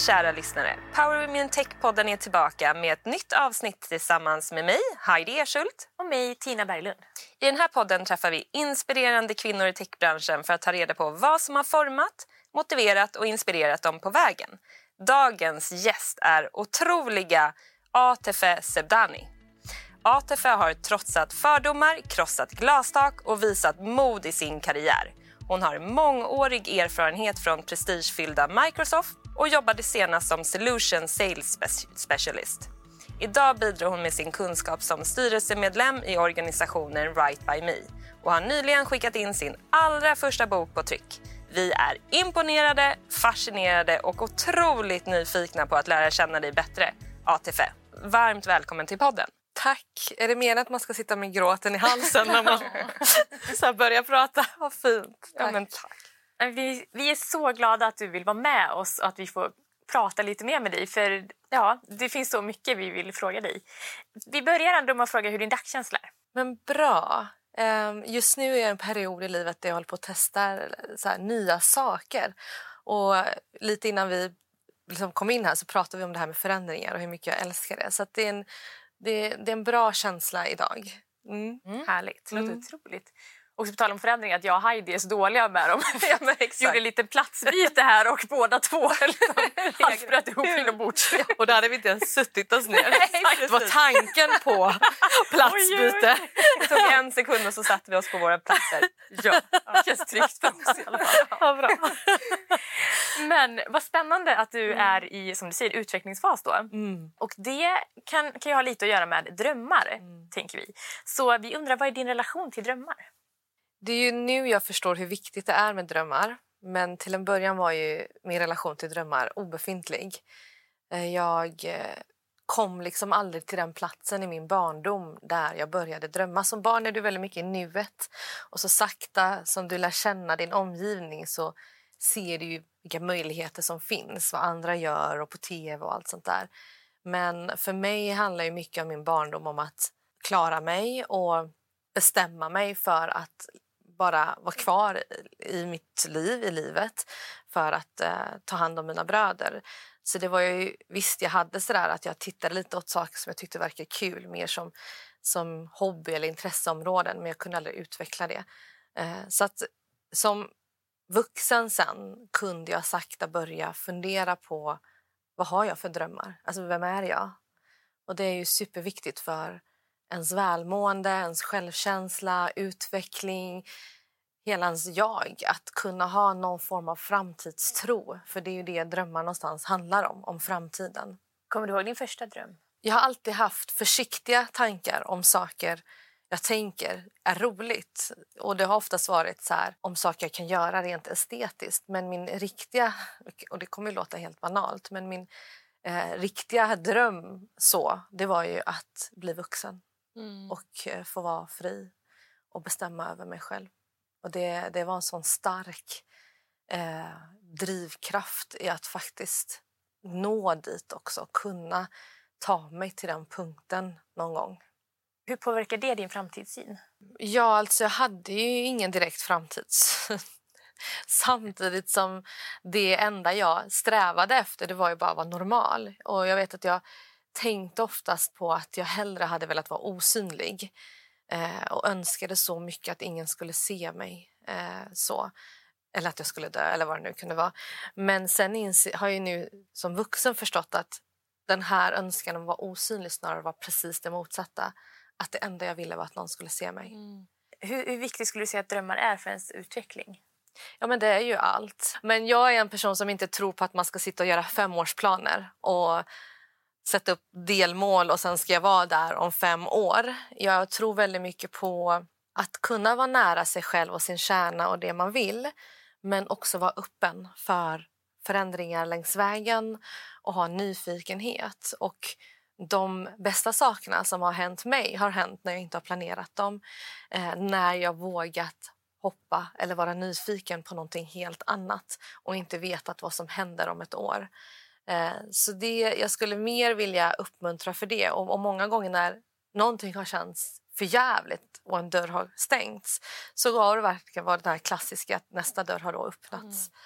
kära lyssnare! Power Women Tech-podden är tillbaka med ett nytt avsnitt tillsammans med mig, Heidi Erschult. Och mig, Tina Berglund. I den här podden träffar vi inspirerande kvinnor i techbranschen för att ta reda på vad som har format, motiverat och inspirerat dem på vägen. Dagens gäst är otroliga Atefe Sebdani. Atefe har trotsat fördomar, krossat glastak och visat mod i sin karriär. Hon har mångårig erfarenhet från prestigefyllda Microsoft och jobbade senast som Solution Sales Specialist. Idag bidrar hon med sin kunskap som styrelsemedlem i organisationen Right By Me och har nyligen skickat in sin allra första bok på tryck. Vi är imponerade, fascinerade och otroligt nyfikna på att lära känna dig bättre, Atife. Varmt välkommen till podden. Tack! Är det meningen att man ska sitta med gråten i halsen när man så börjar prata? Vad fint. Ja, men tack. Vi, vi är så glada att du vill vara med oss och att vi får prata lite mer med dig. För ja, Det finns så mycket vi vill fråga dig. Vi börjar ändå med att fråga hur din dagskänsla är. Men bra. Ehm, just nu är jag en period i livet där jag håller på att testa här, nya saker. Och lite innan vi liksom kom in här så pratade vi om det här med förändringar och hur mycket jag älskar det. Så det, är en, det, det är en bra känsla idag. Mm. Mm. Härligt. Det låter mm. otroligt. Och på tal om förändringar, att jag och Heidi är så dåliga med dem. ja, men exakt. gjorde lite platsbyte här och båda två liksom, halsbröt ihop inombords. och då hade vi inte ens suttit oss ner. det var tanken på platsbyte. Det tog en sekund och så satte vi oss på våra platser. Ja, det känns tryggt för oss i alla fall. Ja, bra. Men vad spännande att du mm. är i som du säger, utvecklingsfas. Då. Mm. Och det kan, kan ju ha lite att göra med drömmar, mm. tänker vi. Så vi undrar, vad är din relation till drömmar? Det är ju nu jag förstår hur viktigt det är med drömmar. Men till en början var ju min relation till drömmar obefintlig. Eh, jag eh, kom liksom aldrig till den platsen i min barndom där jag började drömma. Som barn är du väldigt mycket i nuet. Och så sakta som du lär känna din omgivning så ser du ju vilka möjligheter som finns, vad andra gör och på tv och allt sånt där. Men för mig handlar ju mycket av min barndom om att klara mig och bestämma mig för att bara vara kvar i mitt liv, i livet för att eh, ta hand om mina bröder. Så det var ju, visst, jag hade sådär att jag tittade lite åt saker som jag tyckte verkade kul, mer som, som hobby eller intresseområden, men jag kunde aldrig utveckla det. Eh, så att som vuxen sen kunde jag sakta börja fundera på vad har jag för drömmar? Alltså vem är jag? Och det är ju superviktigt för ens välmående, ens självkänsla, utveckling, hela ens jag. Att kunna ha någon form av framtidstro. För det är ju det drömmar någonstans handlar om, om framtiden. Kommer du ihåg din första dröm? Jag har alltid haft försiktiga tankar om saker jag tänker är roligt. Och Det har oftast varit så här, om saker jag kan göra rent estetiskt. Men min riktiga, och det kommer att låta helt banalt, men min eh, riktiga dröm så, det var ju att bli vuxen mm. och eh, få vara fri och bestämma över mig själv. Och det, det var en sån stark eh, drivkraft i att faktiskt nå dit också. Kunna ta mig till den punkten någon gång. Hur påverkar det din framtidssyn? Ja, alltså jag hade ju ingen direkt framtidssyn. Samtidigt som det enda jag strävade efter det var ju bara att vara normal. Och jag vet att jag tänkte oftast på att jag hellre hade velat vara osynlig eh, och önskade så mycket att ingen skulle se mig eh, så. Eller att jag skulle dö, eller vad det nu kunde vara. Men sen har jag nu som vuxen förstått att den här önskan om att vara osynlig snarare var precis det motsatta. Att det enda jag ville var att någon skulle se mig. Mm. Hur, hur viktigt skulle du säga att drömmar är för ens utveckling? Ja, men det är ju allt. Men jag är en person som inte tror på att man ska sitta och göra femårsplaner och sätta upp delmål och sen ska jag vara där om fem år. Jag tror väldigt mycket på att kunna vara nära sig själv och sin kärna och det man vill men också vara öppen för förändringar längs vägen och ha nyfikenhet. Och de bästa sakerna som har hänt mig har hänt när jag inte har planerat dem. Eh, när jag vågat hoppa eller vara nyfiken på någonting helt annat och inte vetat vad som händer om ett år. Eh, så det, jag skulle mer vilja uppmuntra för det. Och, och många gånger när någonting har känts för jävligt och en dörr har stängts så har det verkligen varit den här klassiska att nästa dörr har då öppnats. Mm.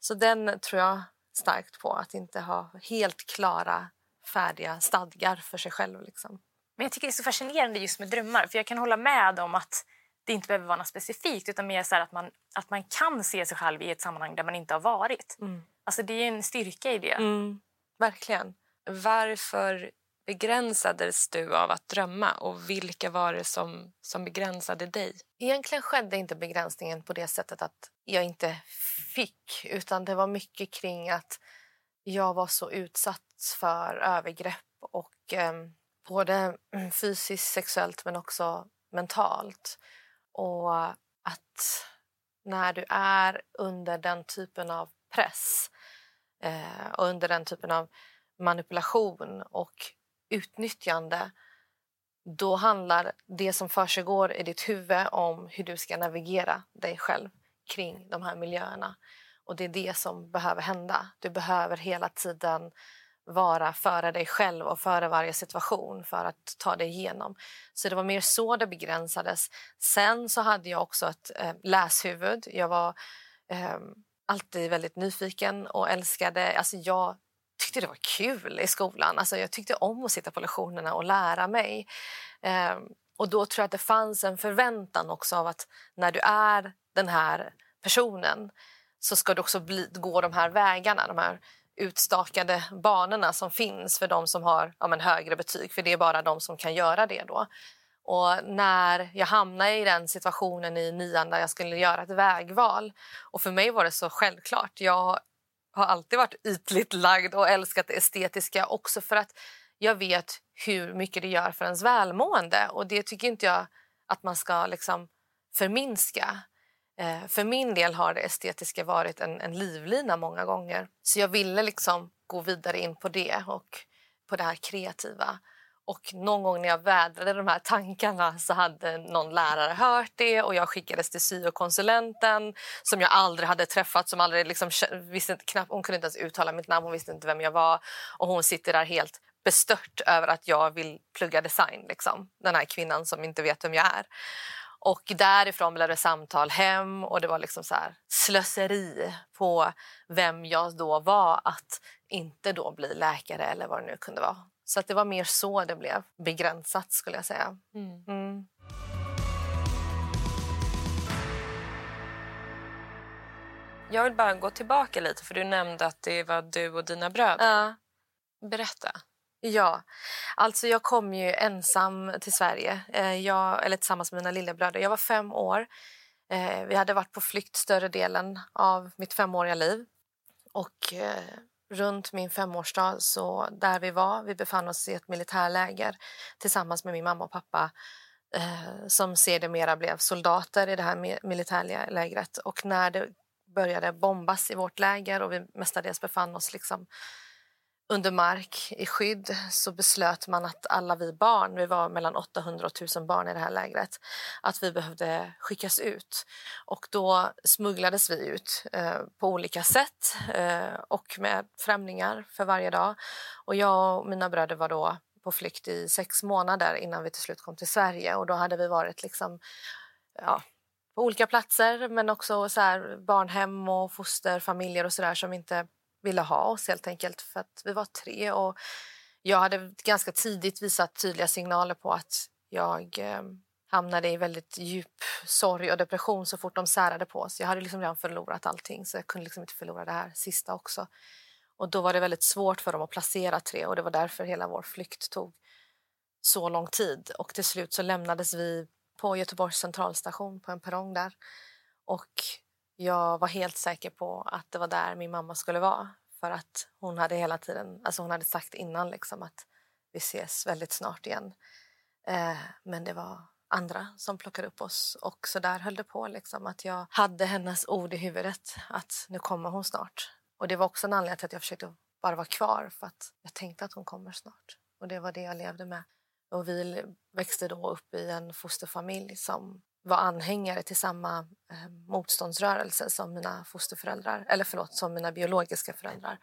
Så den tror jag starkt på. Att inte ha helt klara, färdiga stadgar för sig själv. Liksom. Men jag tycker det är så fascinerande just med drömmar. För jag kan hålla med om att det inte behöver vara något specifikt utan mer så att, man, att man kan se sig själv i ett sammanhang där man inte har varit. Mm. Alltså det är en styrka i det. Mm. Verkligen. Varför begränsades du av att drömma och vilka var det som, som begränsade dig? Egentligen skedde inte begränsningen på det sättet att jag inte fick utan det var mycket kring att jag var så utsatt för övergrepp och eh, både fysiskt, sexuellt men också mentalt. Och att när du är under den typen av press eh, och under den typen av manipulation och utnyttjande då handlar det som försiggår i ditt huvud om hur du ska navigera dig själv kring de här miljöerna. Och Det är det som behöver hända. Du behöver hela tiden vara före dig själv och före varje situation för att ta dig igenom. Så det var mer så det begränsades. Sen så hade jag också ett eh, läshuvud. Jag var eh, alltid väldigt nyfiken och älskade... Alltså jag tyckte det var kul i skolan. Alltså jag tyckte om att sitta på lektionerna och lära mig. Eh, och då tror jag att det fanns en förväntan också av att när du är den här personen så ska du också bli, gå de här vägarna, de här utstakade banorna som finns för de som har ja, men högre betyg. För det är bara de som kan göra det då. Och när jag hamnade i den situationen i nian där jag skulle göra ett vägval och för mig var det så självklart. Jag har alltid varit ytligt lagd och älskat det estetiska också för att jag vet hur mycket det gör för ens välmående och det tycker inte jag att man ska liksom förminska. Eh, för min del har det estetiska varit en, en livlina många gånger. Så jag ville liksom gå vidare in på det och på det här kreativa. Och någon gång när jag vädrade de här tankarna så hade någon lärare hört det och jag skickades till syokonsulenten som jag aldrig hade träffat. Som aldrig liksom, visste knappt, hon kunde inte ens uttala mitt namn, hon visste inte vem jag var. Och hon sitter där helt bestört över att jag vill plugga design. Liksom. Den här kvinnan som inte vet vem jag är. Och därifrån blev det samtal hem och det var liksom så här slöseri på vem jag då var att inte då bli läkare eller vad det nu kunde vara. Så att det var mer så det blev begränsat skulle jag säga. Mm. Mm. Jag vill bara gå tillbaka lite för du nämnde att det var du och dina bröder. Ja. Berätta. Ja, alltså jag kom ju ensam till Sverige, eh, jag, eller tillsammans med mina lillebröder. Jag var fem år. Eh, vi hade varit på flykt större delen av mitt femåriga liv. Och eh, runt min femårsdag, så där vi var, vi befann oss i ett militärläger tillsammans med min mamma och pappa eh, som sedermera blev soldater i det här militärlägret. Och när det började bombas i vårt läger och vi mestadels befann oss liksom under mark i skydd så beslöt man att alla vi barn, vi var mellan 800 och 1000 barn i det här lägret, att vi behövde skickas ut. Och då smugglades vi ut eh, på olika sätt eh, och med främlingar för varje dag. Och jag och mina bröder var då på flykt i sex månader innan vi till slut kom till Sverige och då hade vi varit liksom, ja, på olika platser men också så här, barnhem och fosterfamiljer och sådär som inte ville ha oss helt enkelt för att vi var tre. Och jag hade ganska tidigt visat tydliga signaler på att jag eh, hamnade i väldigt djup sorg och depression så fort de särade på oss. Jag hade liksom redan förlorat allting så jag kunde liksom inte förlora det här sista också. Och då var det väldigt svårt för dem att placera tre och det var därför hela vår flykt tog så lång tid. Och till slut så lämnades vi på Göteborgs centralstation på en perrong där. Och jag var helt säker på att det var där min mamma skulle vara. För att hon hade hela tiden, alltså hon hade sagt innan liksom att vi ses väldigt snart igen. Eh, men det var andra som plockade upp oss och så där höll det på liksom att jag hade hennes ord i huvudet att nu kommer hon snart. Och det var också en anledning till att jag försökte bara vara kvar för att jag tänkte att hon kommer snart. Och det var det jag levde med. Och vi växte då upp i en fosterfamilj som var anhängare till samma eh, motståndsrörelse som mina fosterföräldrar, eller förlåt, som mina biologiska föräldrar.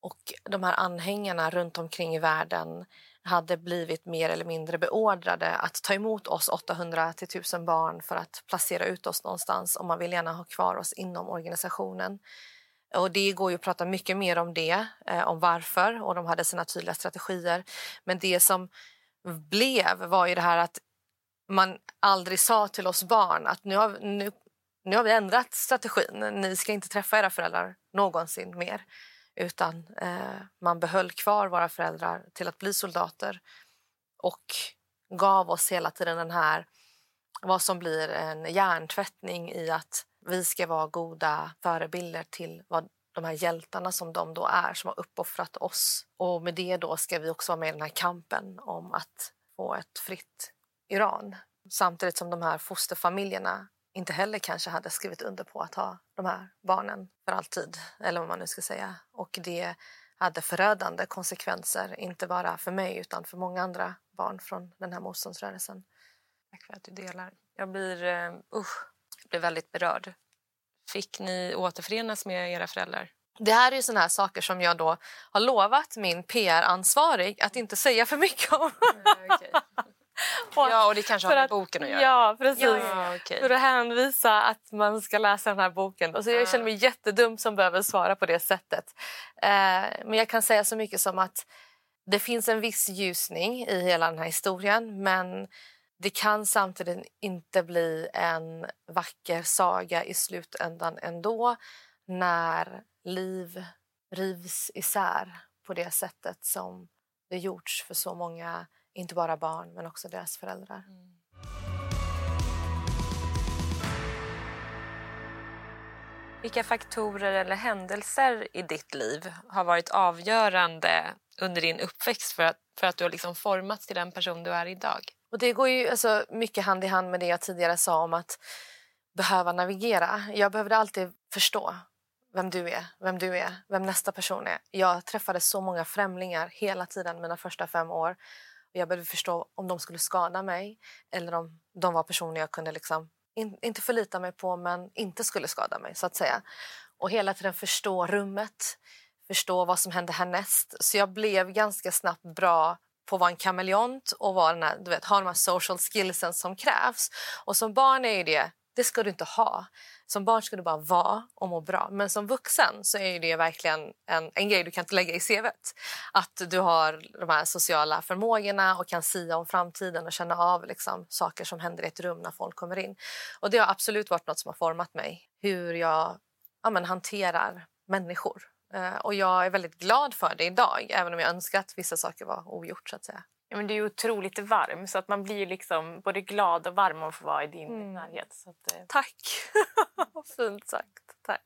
Och de här anhängarna runt omkring i världen hade blivit mer eller mindre beordrade att ta emot oss 800 till 1000 barn för att placera ut oss någonstans och man vill gärna ha kvar oss inom organisationen. Och Det går ju att prata mycket mer om det, eh, om varför, och de hade sina tydliga strategier. Men det som blev var ju det här att man aldrig sa till oss barn att nu har, nu, nu har vi ändrat strategin. Ni ska inte träffa era föräldrar någonsin mer. Utan eh, man behöll kvar våra föräldrar till att bli soldater och gav oss hela tiden den här vad som blir en hjärntvättning i att vi ska vara goda förebilder till vad de här hjältarna som de då är, som har uppoffrat oss. Och med det då ska vi också vara med i den här kampen om att få ett fritt Iran. Samtidigt som de här fosterfamiljerna inte heller kanske hade skrivit under på att ha de här barnen för alltid, eller vad man nu ska säga. Och det hade förödande konsekvenser, inte bara för mig utan för många andra barn från den här motståndsrörelsen. Tack för att du delar. Jag blir, uh, jag blir väldigt berörd. Fick ni återförenas med era föräldrar? Det här är ju såna här saker som jag då har lovat min PR-ansvarig att inte säga för mycket om. Mm, okay. Ja, och det kanske har med att, boken att göra? Ja, precis. Ja, okay. För att hänvisa att man ska läsa den här boken. Och så jag känner mig jättedum som behöver svara på det sättet. Eh, men jag kan säga så mycket som att det finns en viss ljusning i hela den här historien men det kan samtidigt inte bli en vacker saga i slutändan ändå när liv rivs isär på det sättet som det gjorts för så många, inte bara barn men också deras föräldrar. Mm. Vilka faktorer eller händelser i ditt liv har varit avgörande under din uppväxt för att, för att du har liksom formats till den person du är idag? Och Det går ju alltså mycket hand i hand med det jag tidigare sa om att behöva navigera. Jag behövde alltid förstå vem du är, vem du är, vem nästa person är. Jag träffade så många främlingar hela tiden mina första fem år. Jag behövde förstå om de skulle skada mig eller om de var personer jag kunde liksom in, inte förlita mig på men inte skulle skada mig. så att säga. Och hela tiden förstå rummet, förstå vad som hände härnäst. Så jag blev ganska snabbt bra på att vara en kameleont och vara den här, du vet, ha de här social skillsen som krävs. Och som barn är det, det ska du inte ha. Som barn ska du bara vara och må bra. Men som vuxen så är det verkligen en, en grej du kan inte lägga i cv. Att du har de här sociala förmågorna och kan sia om framtiden och känna av liksom, saker som händer i ett rum när folk kommer in. Och Det har absolut varit något som har format mig. Hur jag ja, men, hanterar människor. Eh, och jag är väldigt glad för det idag, även om jag önskar att vissa saker var ogjort. så att säga. Ja, men du är otroligt varm, så att man blir liksom både glad och varm av att få vara i din mm. närhet. Så att, eh. Tack! Fint sagt. Tack.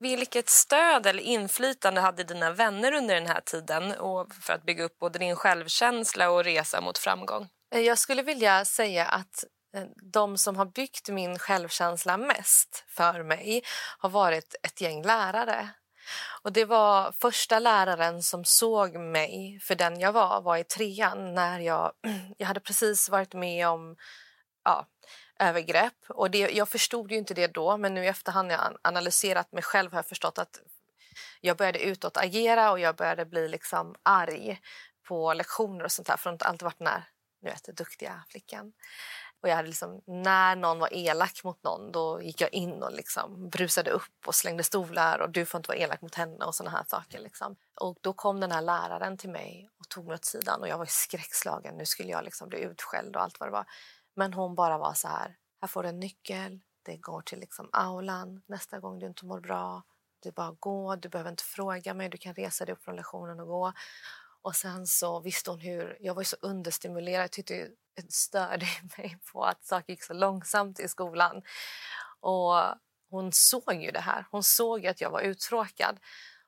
Vilket stöd eller inflytande hade dina vänner under den här tiden och för att bygga upp både din självkänsla och resa mot framgång? Eh, jag skulle vilja säga att eh, de som har byggt min självkänsla mest för mig har varit ett gäng lärare och det var första läraren som såg mig för den jag var, var i trean när jag, jag hade precis varit med om ja, övergrepp. Och det, jag förstod ju inte det då, men nu i efterhand när jag analyserat mig själv har jag förstått att jag började utåt agera och jag började bli liksom arg på lektioner och sånt där för att alltid varit den här vet, duktiga flickan. Och jag hade liksom, när någon var elak mot någon då gick jag in och liksom brusade upp och slängde stolar och du får inte vara elak mot henne och såna här saker. Liksom. Och då kom den här läraren till mig och tog mig åt sidan och jag var skräckslagen. Nu skulle jag liksom bli utskälld och allt vad det var. Men hon bara var så här, här får du en nyckel, det går till liksom aulan nästa gång du inte mår bra. Du bara gå, du behöver inte fråga mig, du kan resa dig upp från lektionen och gå. Och sen så visste hon hur... Jag var så understimulerad. Jag tyckte det eh, störde mig på att saker gick så långsamt i skolan. Och hon såg ju det här. Hon såg att jag var uttråkad.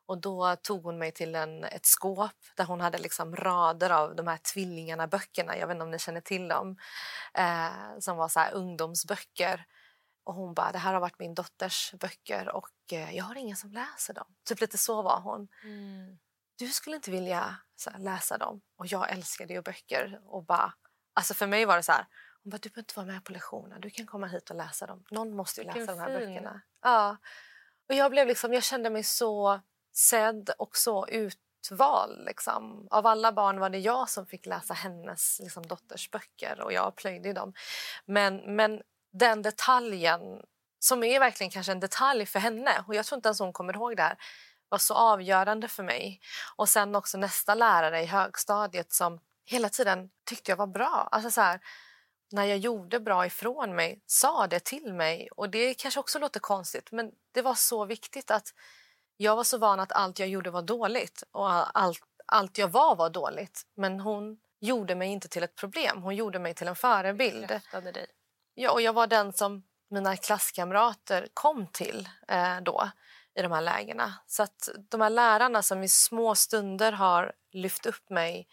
Och Då tog hon mig till en, ett skåp där hon hade liksom rader av de här tvillingarna-böckerna. Jag vet inte om ni känner till dem. Eh, som var så här ungdomsböcker. Och Hon bara, det här har varit min dotters böcker och eh, jag har ingen som läser dem. Typ lite så var hon. Mm du skulle inte vilja här, läsa dem. Och jag älskade ju böcker. Och bara, alltså för mig var det så här, hon bara, du behöver inte vara med på lektionen. Du kan komma hit och läsa dem. Någon måste ju läsa Vilken de här fin. böckerna. Ja. Och jag, blev liksom, jag kände mig så sedd och så utvald. Liksom. Av alla barn var det jag som fick läsa hennes liksom, dotters böcker och jag plöjde dem. Men, men den detaljen som är verkligen kanske en detalj för henne. Och Jag tror inte ens hon kommer ihåg det här var så avgörande för mig. Och sen också nästa lärare i högstadiet som hela tiden tyckte jag var bra. Alltså så här, när jag gjorde bra ifrån mig, sa det till mig. Och Det kanske också låter konstigt, men det var så viktigt att jag var så van att allt jag gjorde var dåligt och allt, allt jag var var dåligt. Men hon gjorde mig inte till ett problem, hon gjorde mig till en förebild. Dig. Ja, och jag var den som mina klasskamrater kom till eh, då i de här lägena. Så att de här lärarna som i små stunder har lyft upp mig.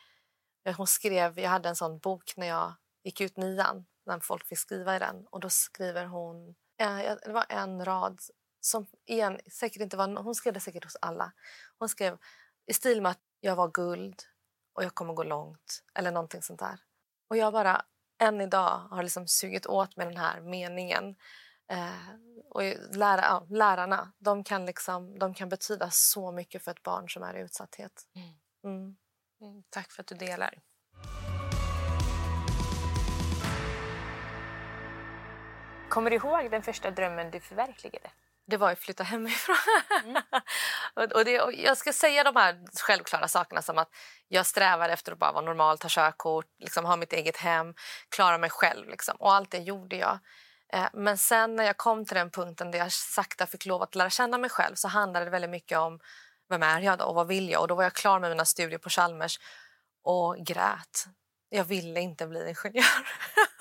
Jag hon skrev, jag hade en sån bok när jag gick ut nian, när folk fick skriva i den. Och då skriver hon, eh, det var en rad som igen, säkert inte var, hon skrev det säkert hos alla. Hon skrev i stil med att jag var guld och jag kommer gå långt eller någonting sånt där. Och jag bara än idag har liksom sugit åt mig den här meningen. Eh, och lära, ja, lärarna de kan, liksom, de kan betyda så mycket för ett barn som är i utsatthet. Mm. Mm. Mm, tack för att du delar. Kommer du ihåg den första drömmen du förverkligade? Det var att flytta hemifrån. Mm. och det, och jag ska säga de här självklara sakerna som att jag strävar efter att bara vara normal, ta körkort, liksom, ha mitt eget hem, klara mig själv. Liksom. Och allt det gjorde jag. Eh, men sen när jag kom till den punkten där jag sakta fick lov att lära känna mig själv så handlade det väldigt mycket om vem är jag då och vad vill jag? Och då var jag klar med mina studier på Chalmers och grät. Jag ville inte bli ingenjör.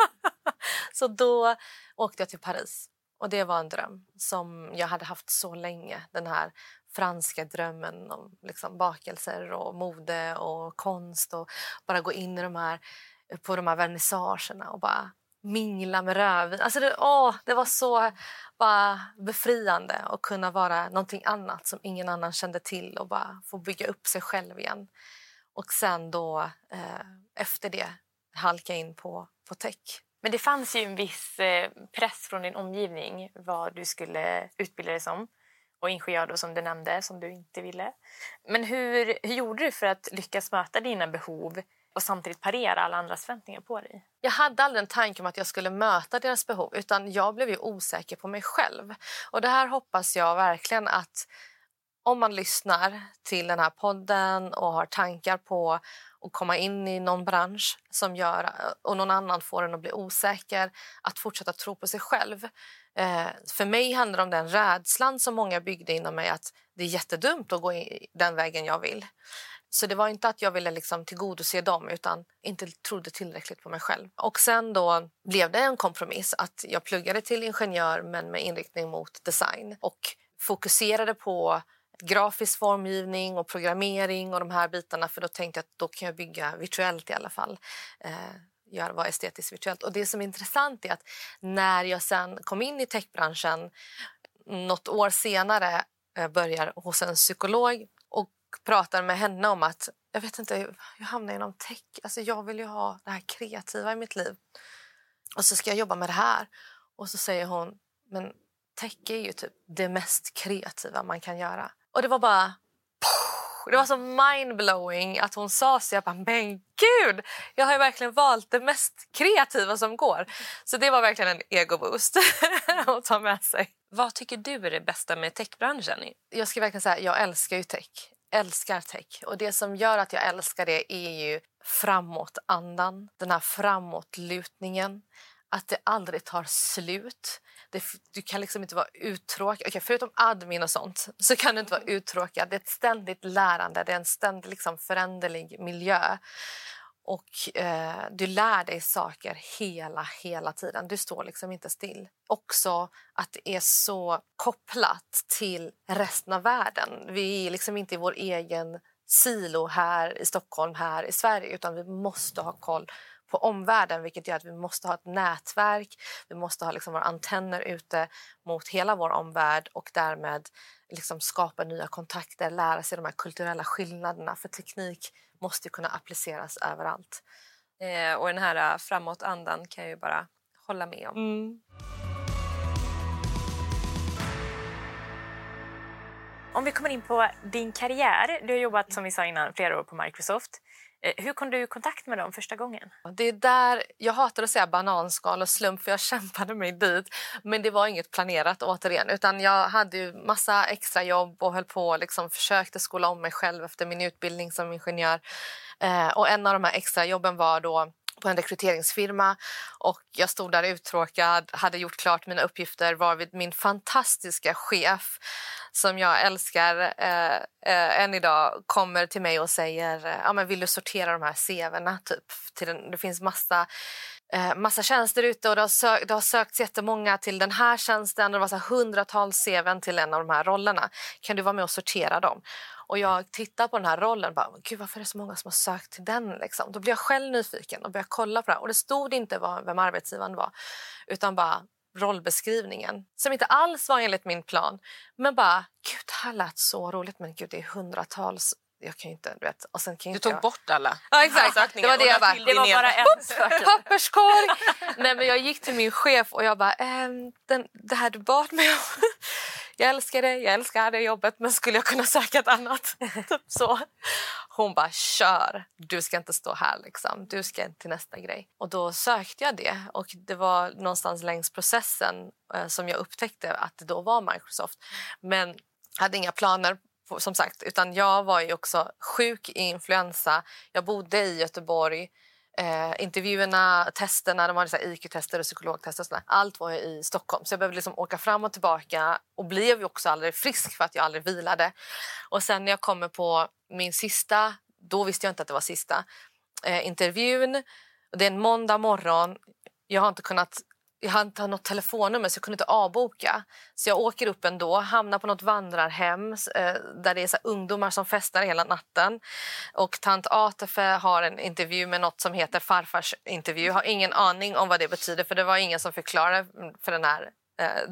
så då åkte jag till Paris. Och Det var en dröm som jag hade haft så länge. Den här franska drömmen om liksom bakelser och mode och konst och bara gå in i de här, på de här vernissagerna och bara mingla med rödvin. Alltså det, åh, det var så bara befriande att kunna vara någonting annat som ingen annan kände till och bara få bygga upp sig själv igen. Och sen då eh, efter det halka in på, på tech. Men det fanns ju en viss eh, press från din omgivning vad du skulle utbilda dig som. Och ingenjör då, som du nämnde, som du inte ville. Men hur, hur gjorde du för att lyckas möta dina behov och samtidigt parera alla andras förväntningar på dig? Jag hade aldrig en tanke om att jag skulle möta deras behov utan jag blev ju osäker på mig själv. Och det här hoppas jag verkligen att om man lyssnar till den här podden och har tankar på att komma in i någon bransch som gör och någon annan får en att bli osäker, att fortsätta tro på sig själv. Eh, för mig handlar det om den rädslan som många byggde inom mig att det är jättedumt att gå den vägen jag vill. Så det var inte att jag ville liksom tillgodose dem utan inte trodde tillräckligt på mig själv. Och sen då blev det en kompromiss att jag pluggade till ingenjör men med inriktning mot design och fokuserade på grafisk formgivning och programmering och de här bitarna för då tänkte jag att då kan jag bygga virtuellt i alla fall. Eh, göra vara estetiskt virtuellt. Och det som är intressant är att när jag sen kom in i techbranschen något år senare eh, börjar hos en psykolog pratar med henne om att jag vet inte, jag hamnar inom tech. Alltså jag vill ju ha det här kreativa i mitt liv. Och så ska jag jobba med det här. Och så säger hon, men tech är ju typ det mest kreativa man kan göra. Och det var bara... Det var så mindblowing att hon sa så. Jag bara, men gud! Jag har verkligen valt det mest kreativa som går. Så det var verkligen en egoboost att ta med sig. Vad tycker du är det bästa med techbranschen? Jag ska verkligen säga jag älskar ju tech. Älskar tech. Och det som gör att jag älskar det är ju framåtandan. Den här framåtlutningen. Att det aldrig tar slut. Det, du kan liksom inte vara uttråkad. Okay, förutom admin och sånt så kan du inte vara uttråkad. Det är ett ständigt lärande, det är en ständigt liksom föränderlig miljö. Och eh, Du lär dig saker hela, hela tiden. Du står liksom inte still. Också att det är så kopplat till resten av världen. Vi är liksom inte i vår egen silo här i Stockholm, här i Sverige utan vi måste ha koll på omvärlden vilket gör att vi måste ha ett nätverk. Vi måste ha liksom våra antenner ute mot hela vår omvärld och därmed liksom skapa nya kontakter, lära sig de här kulturella skillnaderna. För teknik måste kunna appliceras överallt. Eh, och den här eh, framåtandan kan jag ju bara hålla med om. Mm. Om vi kommer in på din karriär. Du har jobbat som vi sa innan flera år på Microsoft. Eh, hur kom du i kontakt med dem första gången? Det är där, jag hatar att säga bananskal och slump för jag kämpade mig dit. Men det var inget planerat återigen. Utan jag hade ju massa extra jobb och höll på liksom försökte skola om mig själv efter min utbildning som ingenjör. Eh, och en av de här extra jobben var då på en rekryteringsfirma och jag stod där uttråkad, hade gjort klart mina uppgifter varvid min fantastiska chef som jag älskar eh, eh, än idag kommer till mig och säger eh, ja, men vill du sortera de här CVna? Typ, till den, det finns massa eh, massa tjänster ute och det har, sök, det har sökts jättemånga till den här tjänsten. Det var så hundratals CVn till en av de här rollerna. Kan du vara med och sortera dem? Och jag tittar på den här rollen och bara, Gud, varför är det så många som har sökt till den? Liksom. Då blir jag själv nyfiken och börjar kolla på det. Och det stod inte vem arbetsgivaren var, utan bara rollbeskrivningen som inte alls var enligt min plan. Men bara, gud det här lät så roligt men gud det är hundratals jag kan inte, du vet. Och sen kan du tog jag... bort alla Ja exakt, det var det jag bara. Det var bara en Papperskorg! Nej men jag gick till min chef och jag bara, ehm, den, det här du bad mig om. Jag älskar det, jag älskar det jobbet men skulle jag kunna söka ett annat? typ så. Hon bara, kör! Du ska inte stå här liksom. Du ska till nästa grej. Och då sökte jag det och det var någonstans längs processen eh, som jag upptäckte att det då var Microsoft. Men hade inga planer som sagt, utan jag var ju också sjuk i influensa. Jag bodde i Göteborg. Eh, intervjuerna, testerna, de hade IQ-tester och psykologtester. Och sådär. Allt var i Stockholm. Så jag behövde liksom åka fram och tillbaka och blev ju också aldrig frisk för att jag aldrig vilade. Och sen när jag kommer på min sista, då visste jag inte att det var sista, eh, intervjun. Det är en måndag morgon. Jag har inte kunnat jag hade inte något telefonnummer så jag kunde inte avboka. Så jag åker upp ändå, hamnar på något vandrarhem eh, där det är så ungdomar som festar hela natten. Och tant Atefe har en intervju med något som heter farfars intervju. Jag har ingen aning om vad det betyder för det var ingen som förklarade för den här eh,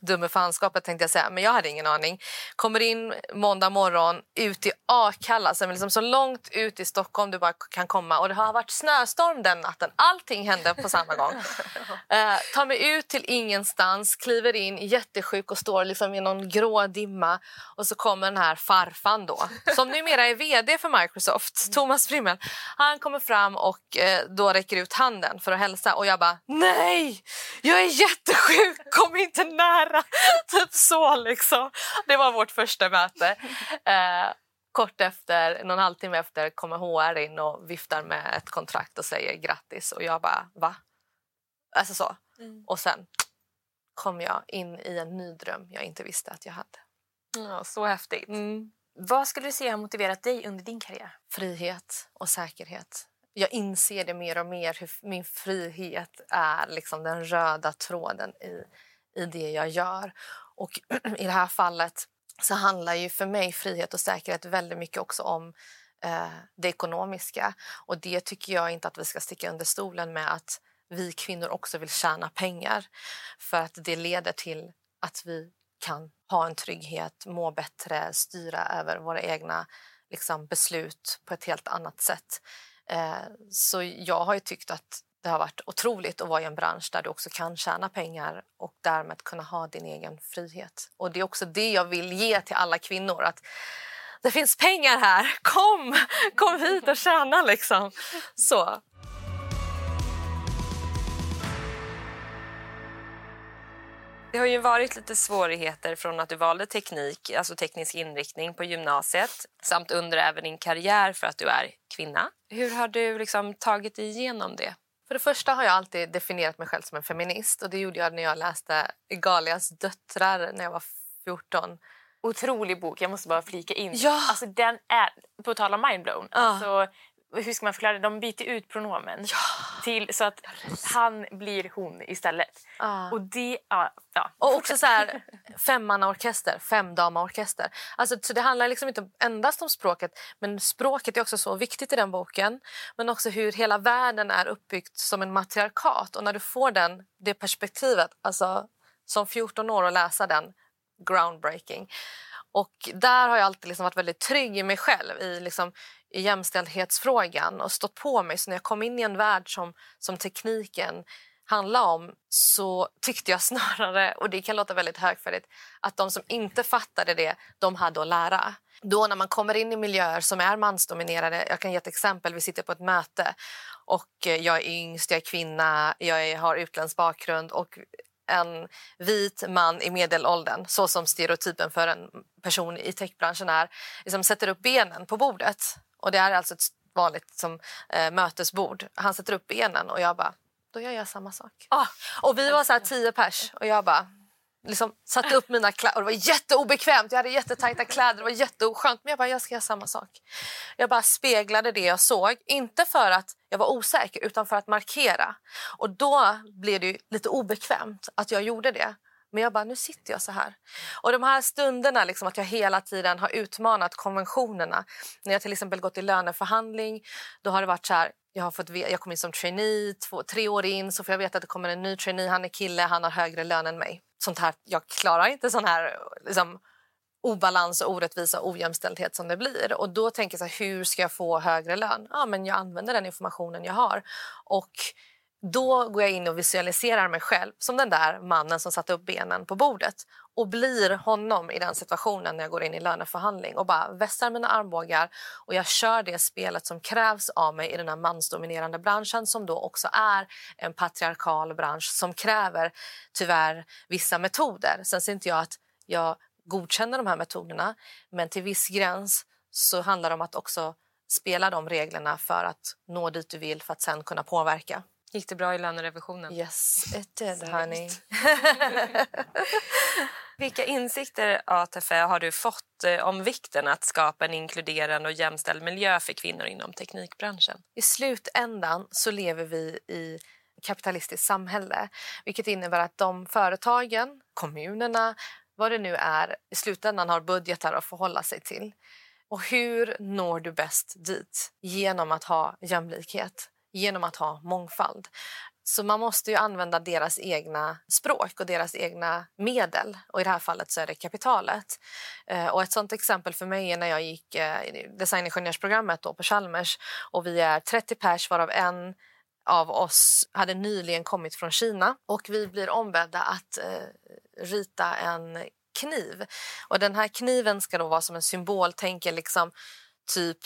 dummefanskapet tänkte jag säga, men jag hade ingen aning. Kommer in måndag morgon ut i Akalla, som är liksom så långt ut i Stockholm du bara kan komma. Och det har varit snöstorm den natten. Allting hände på samma gång. eh, tar mig ut till ingenstans, kliver in jättesjuk och står liksom i någon grå dimma. Och så kommer den här farfan då, som numera är vd för Microsoft, Thomas Frimmel. Han kommer fram och eh, då räcker ut handen för att hälsa och jag bara nej, jag är jättesjuk kom inte nära. typ så liksom. Det var vårt första möte. Eh, kort efter, någon halvtimme efter kommer HR in och viftar med ett kontrakt och säger grattis. Och jag bara, va? Alltså så. Mm. Och sen kom jag in i en ny dröm jag inte visste att jag hade. Ja, så häftigt. Mm. Vad skulle du säga har motiverat dig under din karriär? Frihet och säkerhet jag inser det mer och mer hur min frihet är liksom den röda tråden i, i det jag gör. Och i det här fallet så handlar ju för mig frihet och säkerhet väldigt mycket också om eh, det ekonomiska. Och det tycker jag inte att vi ska sticka under stolen med att vi kvinnor också vill tjäna pengar. För att det leder till att vi kan ha en trygghet, må bättre, styra över våra egna liksom, beslut på ett helt annat sätt. Eh, så jag har ju tyckt att det har varit otroligt att vara i en bransch där du också kan tjäna pengar och därmed kunna ha din egen frihet. Och det är också det jag vill ge till alla kvinnor. att Det finns pengar här, kom! Kom hit och tjäna liksom. Så. Det har ju varit lite svårigheter från att du valde teknik, alltså teknisk inriktning på gymnasiet samt under även din karriär för att du är kvinna. Hur har du liksom tagit dig igenom det? För det första har jag alltid definierat mig själv som en feminist och det gjorde jag när jag läste Galias döttrar när jag var 14. Otrolig bok, jag måste bara flika in. Ja. Alltså, den är, på tal om mindblown, ja. alltså, hur ska man förklara det? De byter ut pronomen ja. till så att han blir hon istället. Ja. Och det, ja, ja. Och också så här, femmannaorkester, femdamaorkester. Alltså, så det handlar liksom inte endast om språket, men språket är också så viktigt i den boken. Men också hur hela världen är uppbyggd som en matriarkat. Och när du får den, det perspektivet, alltså som 14 år att läsa den, groundbreaking. Och där har jag alltid liksom varit väldigt trygg i mig själv i, liksom, i jämställdhetsfrågan och stått på mig. Så när jag kom in i en värld som, som tekniken handlar om så tyckte jag snarare, och det kan låta väldigt högfärdigt, att de som inte fattade det, de hade att lära. då när man kommer in i miljöer som är mansdominerade, jag kan ge ett exempel, vi sitter på ett möte och jag är yngst, jag är kvinna, jag är, har utländsk bakgrund och en vit man i medelåldern, så som stereotypen för en person i techbranschen är, liksom sätter upp benen på bordet. Och det är alltså ett vanligt som, eh, mötesbord. Han sätter upp benen och jag bara, då gör jag samma sak. Ah, och vi var så här tio pers och jag bara liksom satte upp mina kläder. Det var jätteobekvämt, jag hade jättetajta kläder, det var jätteoskönt. Men jag bara, jag ska göra samma sak. Jag bara speglade det jag såg, inte för att jag var osäker utan för att markera. Och då blev det lite obekvämt att jag gjorde det. Men jag bara, nu sitter jag så här. Och de här stunderna, liksom, att jag hela tiden har utmanat konventionerna. När jag till exempel gått i löneförhandling, då har det varit så här, jag, har fått, jag kom in som trainee, två, tre år in, så får jag veta att det kommer en ny trainee, han är kille, han har högre lön än mig. Sånt här, jag klarar inte sån här liksom, obalans, orättvisa och ojämställdhet som det blir. Och då tänker jag så här, hur ska jag få högre lön? Ja, men jag använder den informationen jag har. Och då går jag in och visualiserar mig själv som den där mannen som satte upp benen på bordet och blir honom i den situationen när jag går in i löneförhandling och bara vässar mina armbågar och jag kör det spelet som krävs av mig i den här mansdominerande branschen som då också är en patriarkal bransch som kräver tyvärr vissa metoder. Sen ser inte jag att jag godkänner de här metoderna men till viss gräns så handlar det om att också spela de reglerna för att nå dit du vill för att sen kunna påverka. Gick det bra i lönerevisionen? Yes, it did, honey. Vilka insikter ATF har du fått eh, om vikten att skapa en inkluderande och jämställd miljö för kvinnor inom teknikbranschen? I slutändan så lever vi i kapitalistiskt samhälle vilket innebär att de företagen, kommunerna, vad det nu är i slutändan har budgetar att förhålla sig till. Och hur når du bäst dit? Genom att ha jämlikhet genom att ha mångfald. Så man måste ju använda deras egna språk och deras egna medel. Och I det här fallet så är det kapitalet. Eh, och Ett sånt exempel för mig är när jag gick eh, designingenjörsprogrammet designingenjörsprogrammet på Chalmers. Och vi är 30 pers varav en av oss hade nyligen kommit från Kina. Och Vi blir ombedda att eh, rita en kniv. Och Den här kniven ska då vara som en symbol. Tänker liksom typ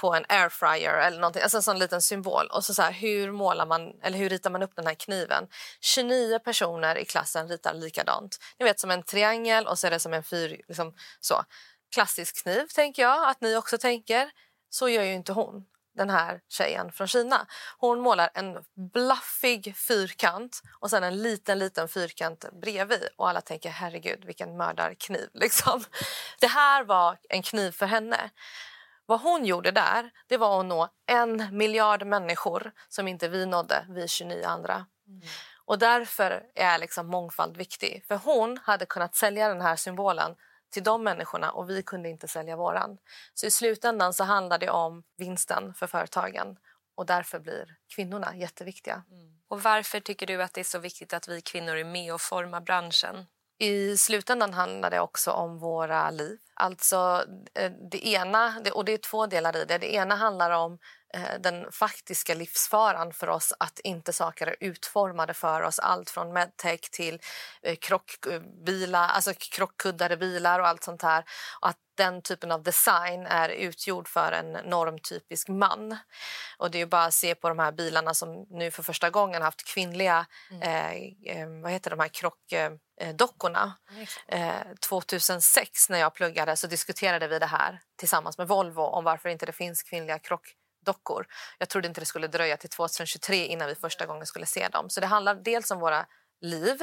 på en airfryer eller någonting, alltså en sån liten symbol. Och så, så här, hur målar man eller hur ritar man upp den här kniven? 29 personer i klassen ritar likadant. Ni vet som en triangel och så är det som en fyr, liksom så. Klassisk kniv tänker jag att ni också tänker. Så gör ju inte hon den här tjejen från Kina. Hon målar en blaffig fyrkant och sen en liten liten fyrkant bredvid. Och alla tänker herregud vilken mördarkniv. Liksom. Det här var en kniv för henne. Vad hon gjorde där det var att nå en miljard människor som inte vi nådde, vi 29 andra. Mm. Och Därför är liksom mångfald viktig. För Hon hade kunnat sälja den här symbolen till de människorna och vi kunde inte sälja våran. Så i slutändan så handlar det om vinsten för företagen och därför blir kvinnorna jätteviktiga. Mm. Och Varför tycker du att det är så viktigt att vi kvinnor är med och formar branschen? I slutändan handlar det också om våra liv. Alltså eh, det ena, och det är två delar i det. Det ena handlar om eh, den faktiska livsfaran för oss att inte saker är utformade för oss. Allt från medtech till eh, krockbilar, alltså krockkuddade bilar och allt sånt här. Och att den typen av design är utgjord för en normtypisk man. Och det är bara att se på de här bilarna som nu för första gången haft kvinnliga mm. eh, vad heter de här krockdockorna. Mm. 2006 när jag pluggade så diskuterade vi det här tillsammans med Volvo om varför inte det finns kvinnliga krockdockor. Jag trodde inte det skulle dröja till 2023 innan vi första gången skulle se dem. Så det handlar dels om våra liv.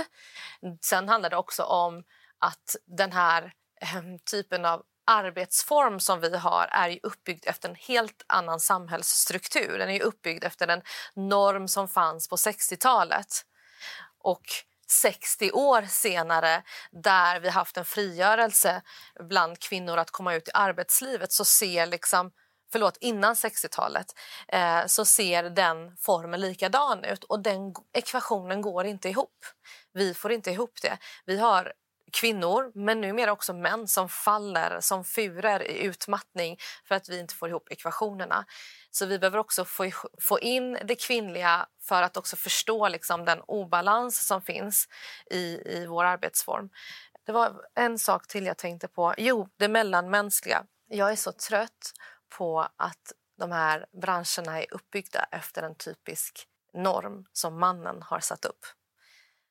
Sen handlar det också om att den här eh, typen av arbetsform som vi har är uppbyggd efter en helt annan samhällsstruktur. Den är uppbyggd efter en norm som fanns på 60-talet. Och 60 år senare, där vi haft en frigörelse bland kvinnor att komma ut i arbetslivet så ser liksom förlåt, innan 60-talet eh, så ser den formen likadan ut och den ekvationen går inte ihop. Vi får inte ihop det. Vi har kvinnor, men numera också män som faller som furer i utmattning för att vi inte får ihop ekvationerna. Så vi behöver också få, få in det kvinnliga för att också förstå liksom, den obalans som finns i, i vår arbetsform. Det var en sak till jag tänkte på. Jo, det mellanmänskliga. Jag är så trött på att de här branscherna är uppbyggda efter en typisk norm som mannen har satt upp.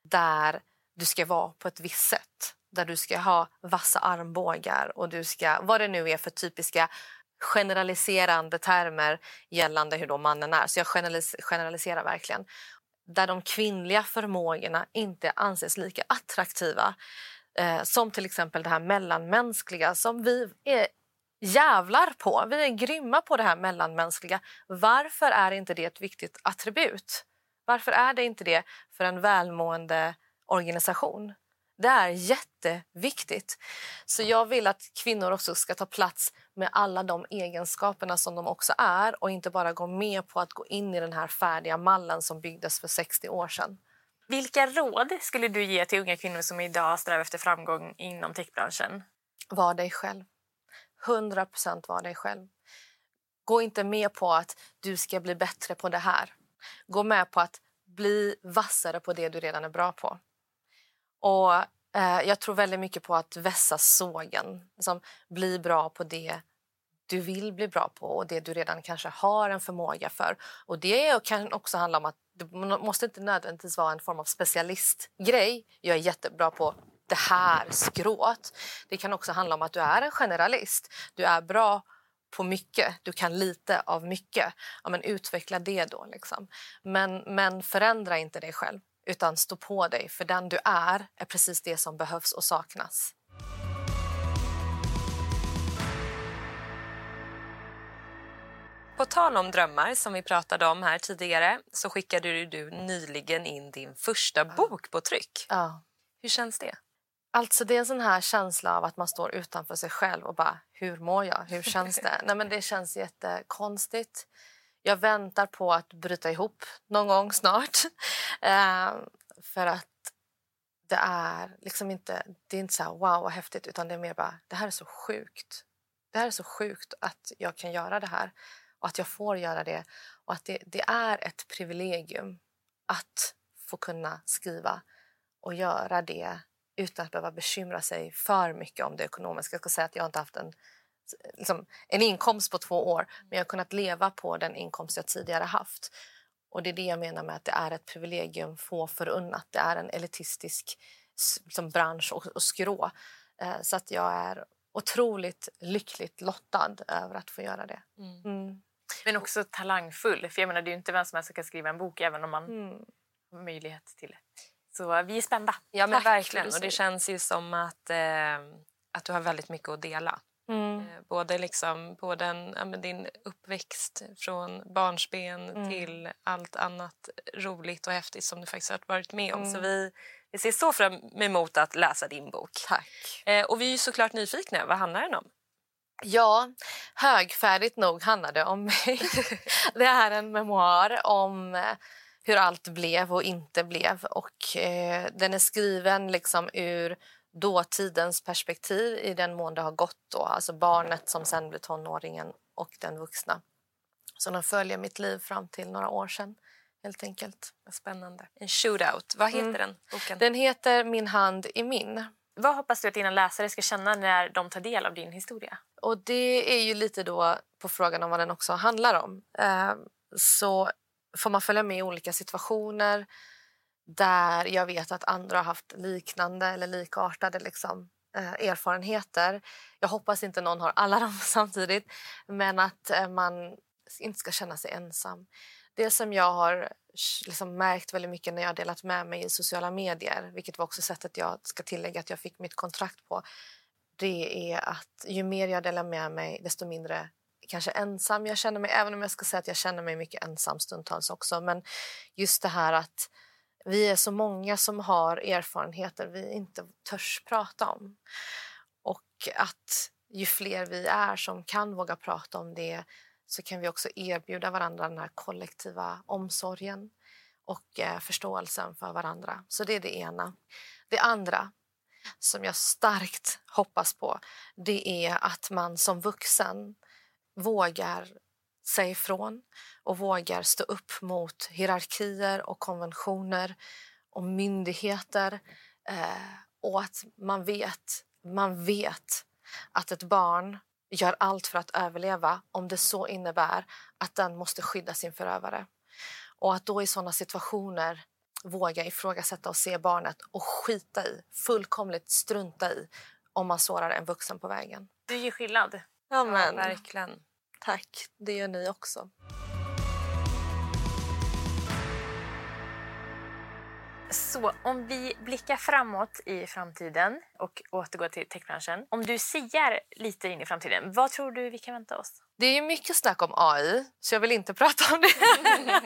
Där du ska vara på ett visst sätt. Där du ska ha vassa armbågar och du ska, vad det nu är för typiska generaliserande termer gällande hur då mannen är. Så jag generalis generaliserar verkligen. Där de kvinnliga förmågorna inte anses lika attraktiva eh, som till exempel det här mellanmänskliga som vi är jävlar på. Vi är grymma på det här mellanmänskliga. Varför är inte det ett viktigt attribut? Varför är det inte det för en välmående organisation? Det är jätteviktigt. Så jag vill att kvinnor också ska ta plats med alla de egenskaperna som de också är och inte bara gå med på att gå in i den här färdiga mallen som byggdes för 60 år sedan. Vilka råd skulle du ge till unga kvinnor som idag strävar efter framgång inom techbranschen? Var dig själv. 100 procent var dig själv. Gå inte med på att du ska bli bättre på det här. Gå med på att bli vassare på det du redan är bra på. Och eh, Jag tror väldigt mycket på att vässa sågen. Liksom, bli bra på det du vill bli bra på och det du redan kanske har en förmåga för. Och Det kan också handla om att det måste inte nödvändigtvis vara en form av specialistgrej. Jag är jättebra på det här skrået. Det kan också handla om att du är en generalist. Du är bra på mycket, du kan lite av mycket. Ja, men utveckla det då. Liksom. Men, men förändra inte dig själv, utan stå på dig. För den du är är precis det som behövs och saknas. På tal om drömmar, som vi pratade om här tidigare så skickade du nyligen in din första bok på tryck. Ja. Hur känns det? Alltså Det är en sån här känsla av att man står utanför sig själv och bara hur mår jag? Hur känns det? Nej, men det känns jättekonstigt. Jag väntar på att bryta ihop någon gång snart. Eh, för att det är liksom inte, det är inte så här, wow vad häftigt utan det är mer bara det här är så sjukt. Det här är så sjukt att jag kan göra det här och att jag får göra det och att det, det är ett privilegium att få kunna skriva och göra det utan att behöva bekymra sig för mycket om det ekonomiska. Jag ska säga att jag inte haft en, liksom, en inkomst på två år men jag har kunnat leva på den inkomst jag tidigare haft. Och Det är det jag menar med att det är ett privilegium få förunnat. Det är en elitistisk liksom, bransch och, och skrå. Eh, så att jag är otroligt lyckligt lottad över att få göra det. Mm. Mm. Men också talangfull. För jag menar, Det är inte vem som helst som kan skriva en bok även om man mm. har möjlighet till det. Så vi är spända. Ja, men Tack verkligen. Och det känns ju som att, eh, att du har väldigt mycket att dela. Mm. Eh, både liksom, på den, ja, din uppväxt från barnsben mm. till allt annat roligt och häftigt som du faktiskt har varit med om. Mm. Så vi, vi ser så fram emot att läsa din bok. Tack. Eh, och vi är såklart nyfikna. Vad handlar den om? Ja, högfärdigt nog handlar det om mig. det är en memoar om eh, hur allt blev och inte blev. Och eh, Den är skriven liksom ur dåtidens perspektiv i den mån det har gått. Då. Alltså barnet som sen blir tonåringen och den vuxna. Så den följer mitt liv fram till några år sedan. Helt enkelt. Spännande. En shootout. Vad heter mm. den boken? Den heter Min hand i min. Vad hoppas du att dina läsare ska känna när de tar del av din historia? Och Det är ju lite då på frågan om vad den också handlar om. Eh, så får man följa med i olika situationer där jag vet att andra har haft liknande eller likartade liksom, eh, erfarenheter. Jag hoppas inte någon har alla dem samtidigt, men att eh, man inte ska känna sig ensam. Det som jag har liksom märkt väldigt mycket när jag har delat med mig i sociala medier, vilket var också sättet jag ska tillägga att jag fick mitt kontrakt på, det är att ju mer jag delar med mig, desto mindre kanske ensam jag känner mig, även om jag ska säga att jag känner mig mycket ensam stundtals också. Men just det här att vi är så många som har erfarenheter vi inte törs prata om. Och att ju fler vi är som kan våga prata om det så kan vi också erbjuda varandra den här kollektiva omsorgen och eh, förståelsen för varandra. Så det är det ena. Det andra som jag starkt hoppas på det är att man som vuxen vågar säga ifrån och vågar stå upp mot hierarkier och konventioner och myndigheter. Eh, och att man vet, man vet att ett barn gör allt för att överleva om det så innebär att den måste skydda sin förövare. Och att då i såna situationer våga ifrågasätta och se barnet och skita i, fullkomligt strunta i om man sårar en vuxen på vägen. Du gör skillnad. Ja, men, ja, verkligen. Tack, det gör ni också. Så om vi blickar framåt i framtiden och återgår till techbranschen. Om du siar lite in i framtiden, vad tror du vi kan vänta oss? Det är mycket snack om AI, så jag vill inte prata om det.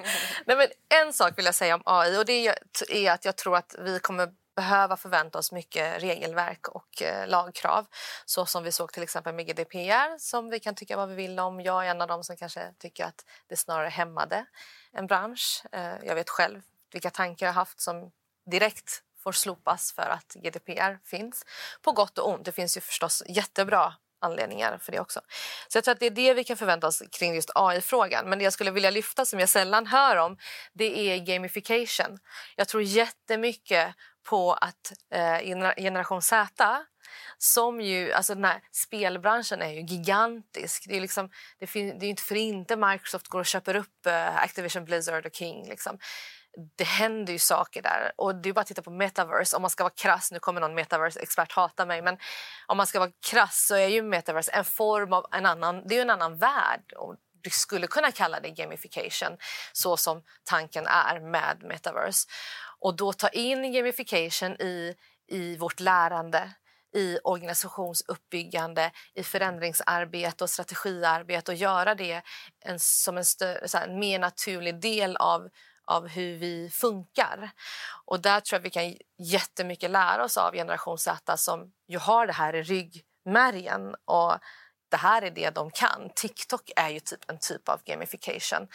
Nej, men en sak vill jag säga om AI och det är att jag tror att vi kommer behöva förvänta oss mycket regelverk och eh, lagkrav. Så som vi såg till exempel med GDPR som vi kan tycka vad vi vill om. Jag är en av dem som kanske tycker att det snarare hämmade en bransch. Eh, jag vet själv vilka tankar jag haft som direkt får slopas för att GDPR finns. På gott och ont. Det finns ju förstås jättebra anledningar för det också. Så jag tror att det är det vi kan förvänta oss kring just AI-frågan. Men det jag skulle vilja lyfta som jag sällan hör om det är gamification. Jag tror jättemycket på att eh, generation Z som ju, alltså den här spelbranschen är ju gigantisk. Det är, liksom, det, fin- det är inte för inte Microsoft går och köper upp eh, Activision Blizzard och King. Liksom det händer ju saker där. Och det är bara att titta på metaverse. Om man ska vara krass, nu kommer någon metaverse-expert hata mig, men om man ska vara krass så är ju metaverse en form av en annan, det är en annan värld. Och du skulle kunna kalla det gamification, så som tanken är med metaverse. Och då ta in gamification i, i vårt lärande i organisationsuppbyggande, i förändringsarbete och strategiarbete och göra det en, som en, stö, här, en mer naturlig del av av hur vi funkar. Och där tror jag vi kan jättemycket lära oss av generation Z som ju har det här i ryggmärgen. Och det här är det de kan. TikTok är ju typ en typ av gamification.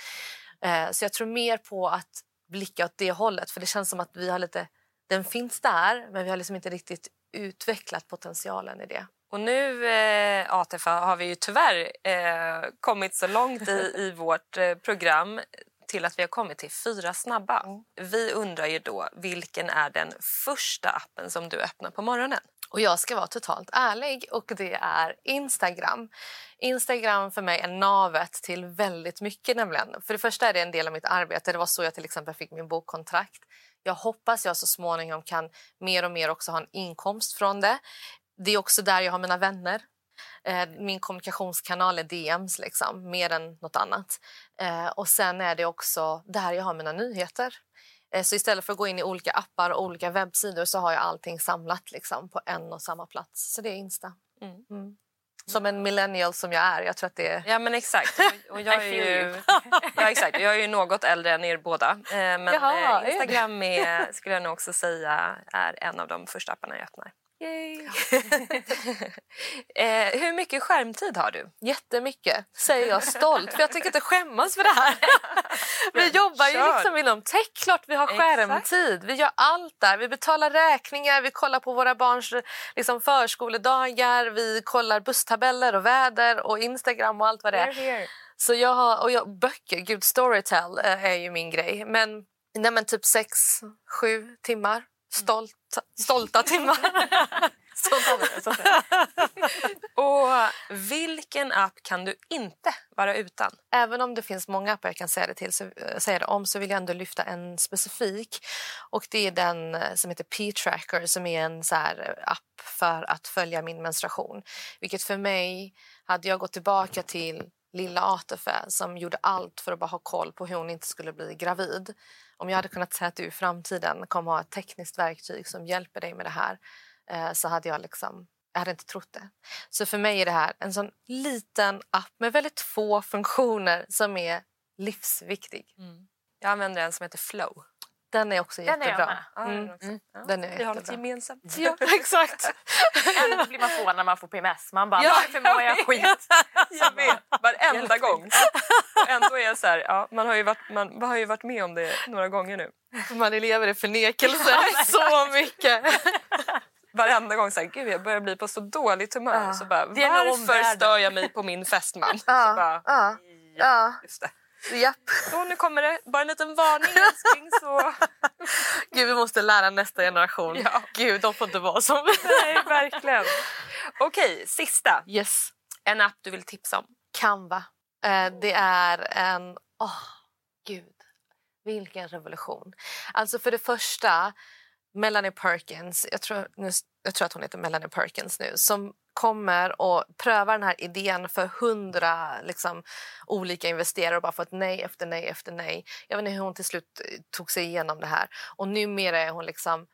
Eh, så jag tror mer på att blicka åt det hållet. För det känns som att vi har lite... Den finns där, men vi har liksom inte riktigt utvecklat potentialen i det. Och nu, eh, Atefa, har vi ju tyvärr eh, kommit så långt i, i vårt eh, program till att vi har kommit till fyra snabba. Mm. Vi undrar ju då, vilken är den första appen som du öppnar på morgonen? Och jag ska vara totalt ärlig och det är Instagram. Instagram för mig är navet till väldigt mycket nämligen. För det första är det en del av mitt arbete. Det var så jag till exempel fick min bokkontrakt. Jag hoppas jag så småningom kan mer och mer också ha en inkomst från det. Det är också där jag har mina vänner. Eh, min kommunikationskanal är DMs, liksom, mer än nåt annat. Eh, och sen är det också där jag har mina nyheter. Eh, så istället för att gå in i olika appar och olika webbsidor så har jag allting samlat liksom, på en och samma plats. Så det är Insta. Mm. Mm. Som en millennial som jag är. Jag tror att det är... Ja, men exakt. Och jag, är ju, ja, exakt. jag är ju något äldre än er båda. Men Jaha, Instagram är, skulle jag nog också säga är en av de första apparna jag öppnar. eh, hur mycket skärmtid har du? Jättemycket, säger jag stolt. För Jag tycker inte skämmas för det här. vi jobbar ju liksom inom tech. Klart vi har skärmtid. Vi gör allt där. Vi betalar räkningar, vi kollar på våra barns liksom, förskoledagar, vi kollar busstabeller och väder och Instagram och allt vad det är. Så jag har, och jag, böcker, gud Storytel eh, är ju min grej. Men, nej, men typ sex, sju timmar Stolta, stolta timmar. och vilken app kan du inte vara utan? Även om det finns många appar jag kan säga det, till, så, eh, säga det om så vill jag ändå lyfta en specifik. Och Det är den eh, som heter P-tracker som är en så eh, app för att följa min menstruation. Vilket för mig, hade jag gått tillbaka till lilla Atefe som gjorde allt för att bara ha koll på hur hon inte skulle bli gravid om jag hade kunnat säga att du i framtiden kommer ha ett tekniskt verktyg som hjälper dig med det här eh, så hade jag liksom jag hade inte trott det. Så för mig är det här en sån liten app med väldigt få funktioner som är livsviktig. Mm. Jag använder en som heter Flow. Den är också den jättebra. Är mm. Mm. Ja, den är Vi har något gemensamt. Ja, exakt. Ändå blir man få när man får PMS. Man bara, ja, varför mår jag skit? Jag vet, varenda gång. Ändå är jag så här, ja, man, har ju varit, man, man har ju varit med om det några gånger nu. Man lever i förnekelse så mycket. Varenda gång så här, gud jag börjar bli på så dåligt humör. Ja. Så bara, varför stör jag mig på min fästman? Ja. Så bara, ja. ja. Just det. Japp. Så nu kommer det. Bara en liten varning älskling. Så... Gud, vi måste lära nästa generation. Ja. Gud, de får inte vara som Nej, verkligen. Okej, sista. Yes. En app du vill tipsa om? Canva. Eh, det är en... Åh, oh, gud. Vilken revolution. Alltså för det första, Melanie Perkins, jag tror, nu, jag tror att hon heter Melanie Perkins nu, som kommer och prövar den här idén för hundra liksom, olika investerare och bara fått nej efter nej efter nej. Jag vet inte hur hon till slut eh, tog sig igenom det här. Och numera är hon liksom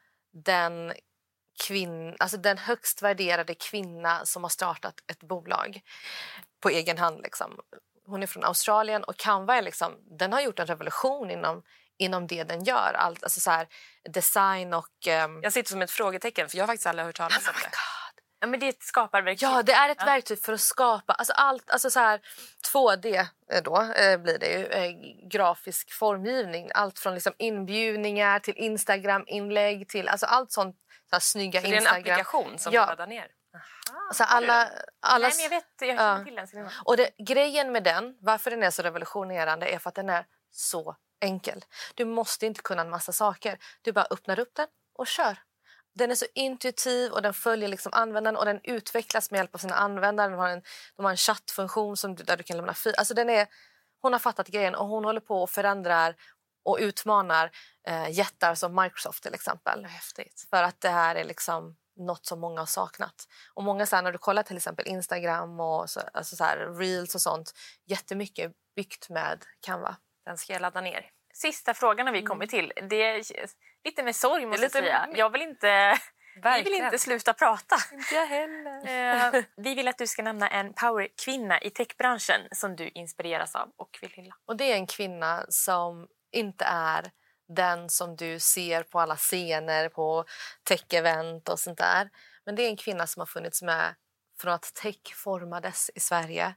den kvinn, alltså den högst värderade kvinna som har startat ett bolag på egen hand. Liksom. Hon är från Australien och Canva är liksom, den har gjort en revolution inom, inom det den gör. Allt, alltså så här, design och... Um... Jag sitter som ett frågetecken för jag har faktiskt aldrig hört talas om oh det. Ja, men det är ett skaparverktyg. Ja, det är ett ja. verktyg för att skapa. Alltså allt, alltså så här, 2D eh, då, eh, blir det ju. Eh, grafisk formgivning. Allt från liksom inbjudningar till Instagram-inlägg till alltså allt sånt. Så här, snygga så det är en applikation som ja. du laddar ner? Alltså alla, alla, Nej, men jag vet, jag känner ja. till den. Och det, grejen med den, varför den är så revolutionerande är för att den är så enkel. Du måste inte kunna en massa saker. Du bara öppnar upp den och kör. Den är så intuitiv och den följer liksom användaren och den utvecklas med hjälp av sina användare. De har en, de har en chattfunktion som, där du kan lämna fil. Alltså den är, hon har fattat grejen och hon håller på och förändrar och utmanar eh, jättar som Microsoft till exempel. Häftigt. För att det här är liksom något som många har saknat. Och många så här, när du kollar till exempel Instagram och så, alltså så här, reels och sånt, jättemycket byggt med Canva. Den ska jag ladda ner. Sista frågan har vi mm. kommit till. Det lite med sorg måste jag säga. Jag vill inte... Vi vill inte sluta prata. Inte jag heller. Eh, vi vill att du ska nämna en powerkvinna i techbranschen som du inspireras av och vill hylla. Och det är en kvinna som inte är den som du ser på alla scener, på tech-event och sånt där. Men det är en kvinna som har funnits med från att tech formades i Sverige.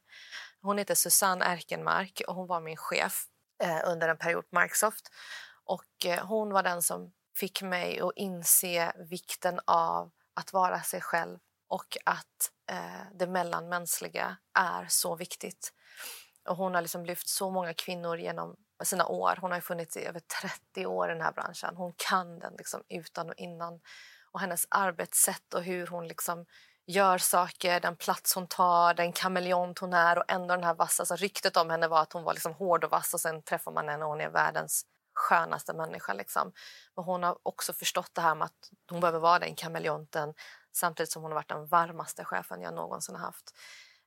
Hon heter Susanne Erkenmark och hon var min chef eh, under en period på Microsoft. Och eh, hon var den som fick mig att inse vikten av att vara sig själv och att eh, det mellanmänskliga är så viktigt. Och hon har liksom lyft så många kvinnor genom sina år. Hon har funnits i över 30 år i den här branschen. Hon kan den liksom utan och innan. Och hennes arbetssätt och hur hon liksom gör saker, den plats hon tar, den kameleont hon är och ändå den här vassa. Alltså, ryktet om henne var att hon var liksom hård och vass och sen träffar man henne och hon är världens skönaste människa. Liksom. Men hon har också förstått det här med att hon behöver vara den kameleonten samtidigt som hon har varit den varmaste chefen jag någonsin har haft.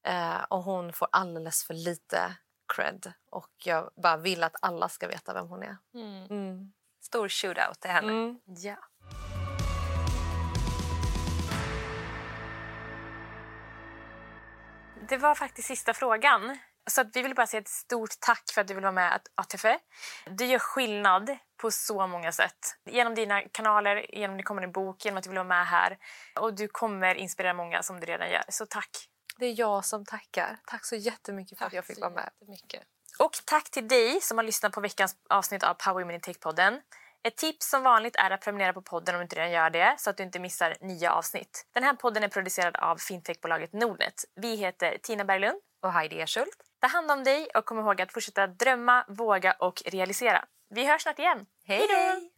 Eh, och hon får alldeles för lite cred och jag bara vill att alla ska veta vem hon är. Mm. Mm. Stor shootout till henne. Mm. Ja. Det var faktiskt sista frågan. Så vi vill bara säga ett stort tack för att du vill vara med ATFE. Du gör skillnad på så många sätt. Genom dina kanaler, genom din kommande bok, genom att du vill vara med här. Och du kommer inspirera många som du redan gör. Så tack! Det är jag som tackar. Tack så jättemycket för tack att jag fick vara med. Och tack till dig som har lyssnat på veckans avsnitt av Power Women in Tech-podden. Ett tips som vanligt är att prenumerera på podden om du inte redan gör det så att du inte missar nya avsnitt. Den här podden är producerad av fintechbolaget Nordnet. Vi heter Tina Berglund och Heidi Eschult. Ta hand om dig och kom ihåg att fortsätta drömma, våga och realisera. Vi hörs snart igen. Hej då!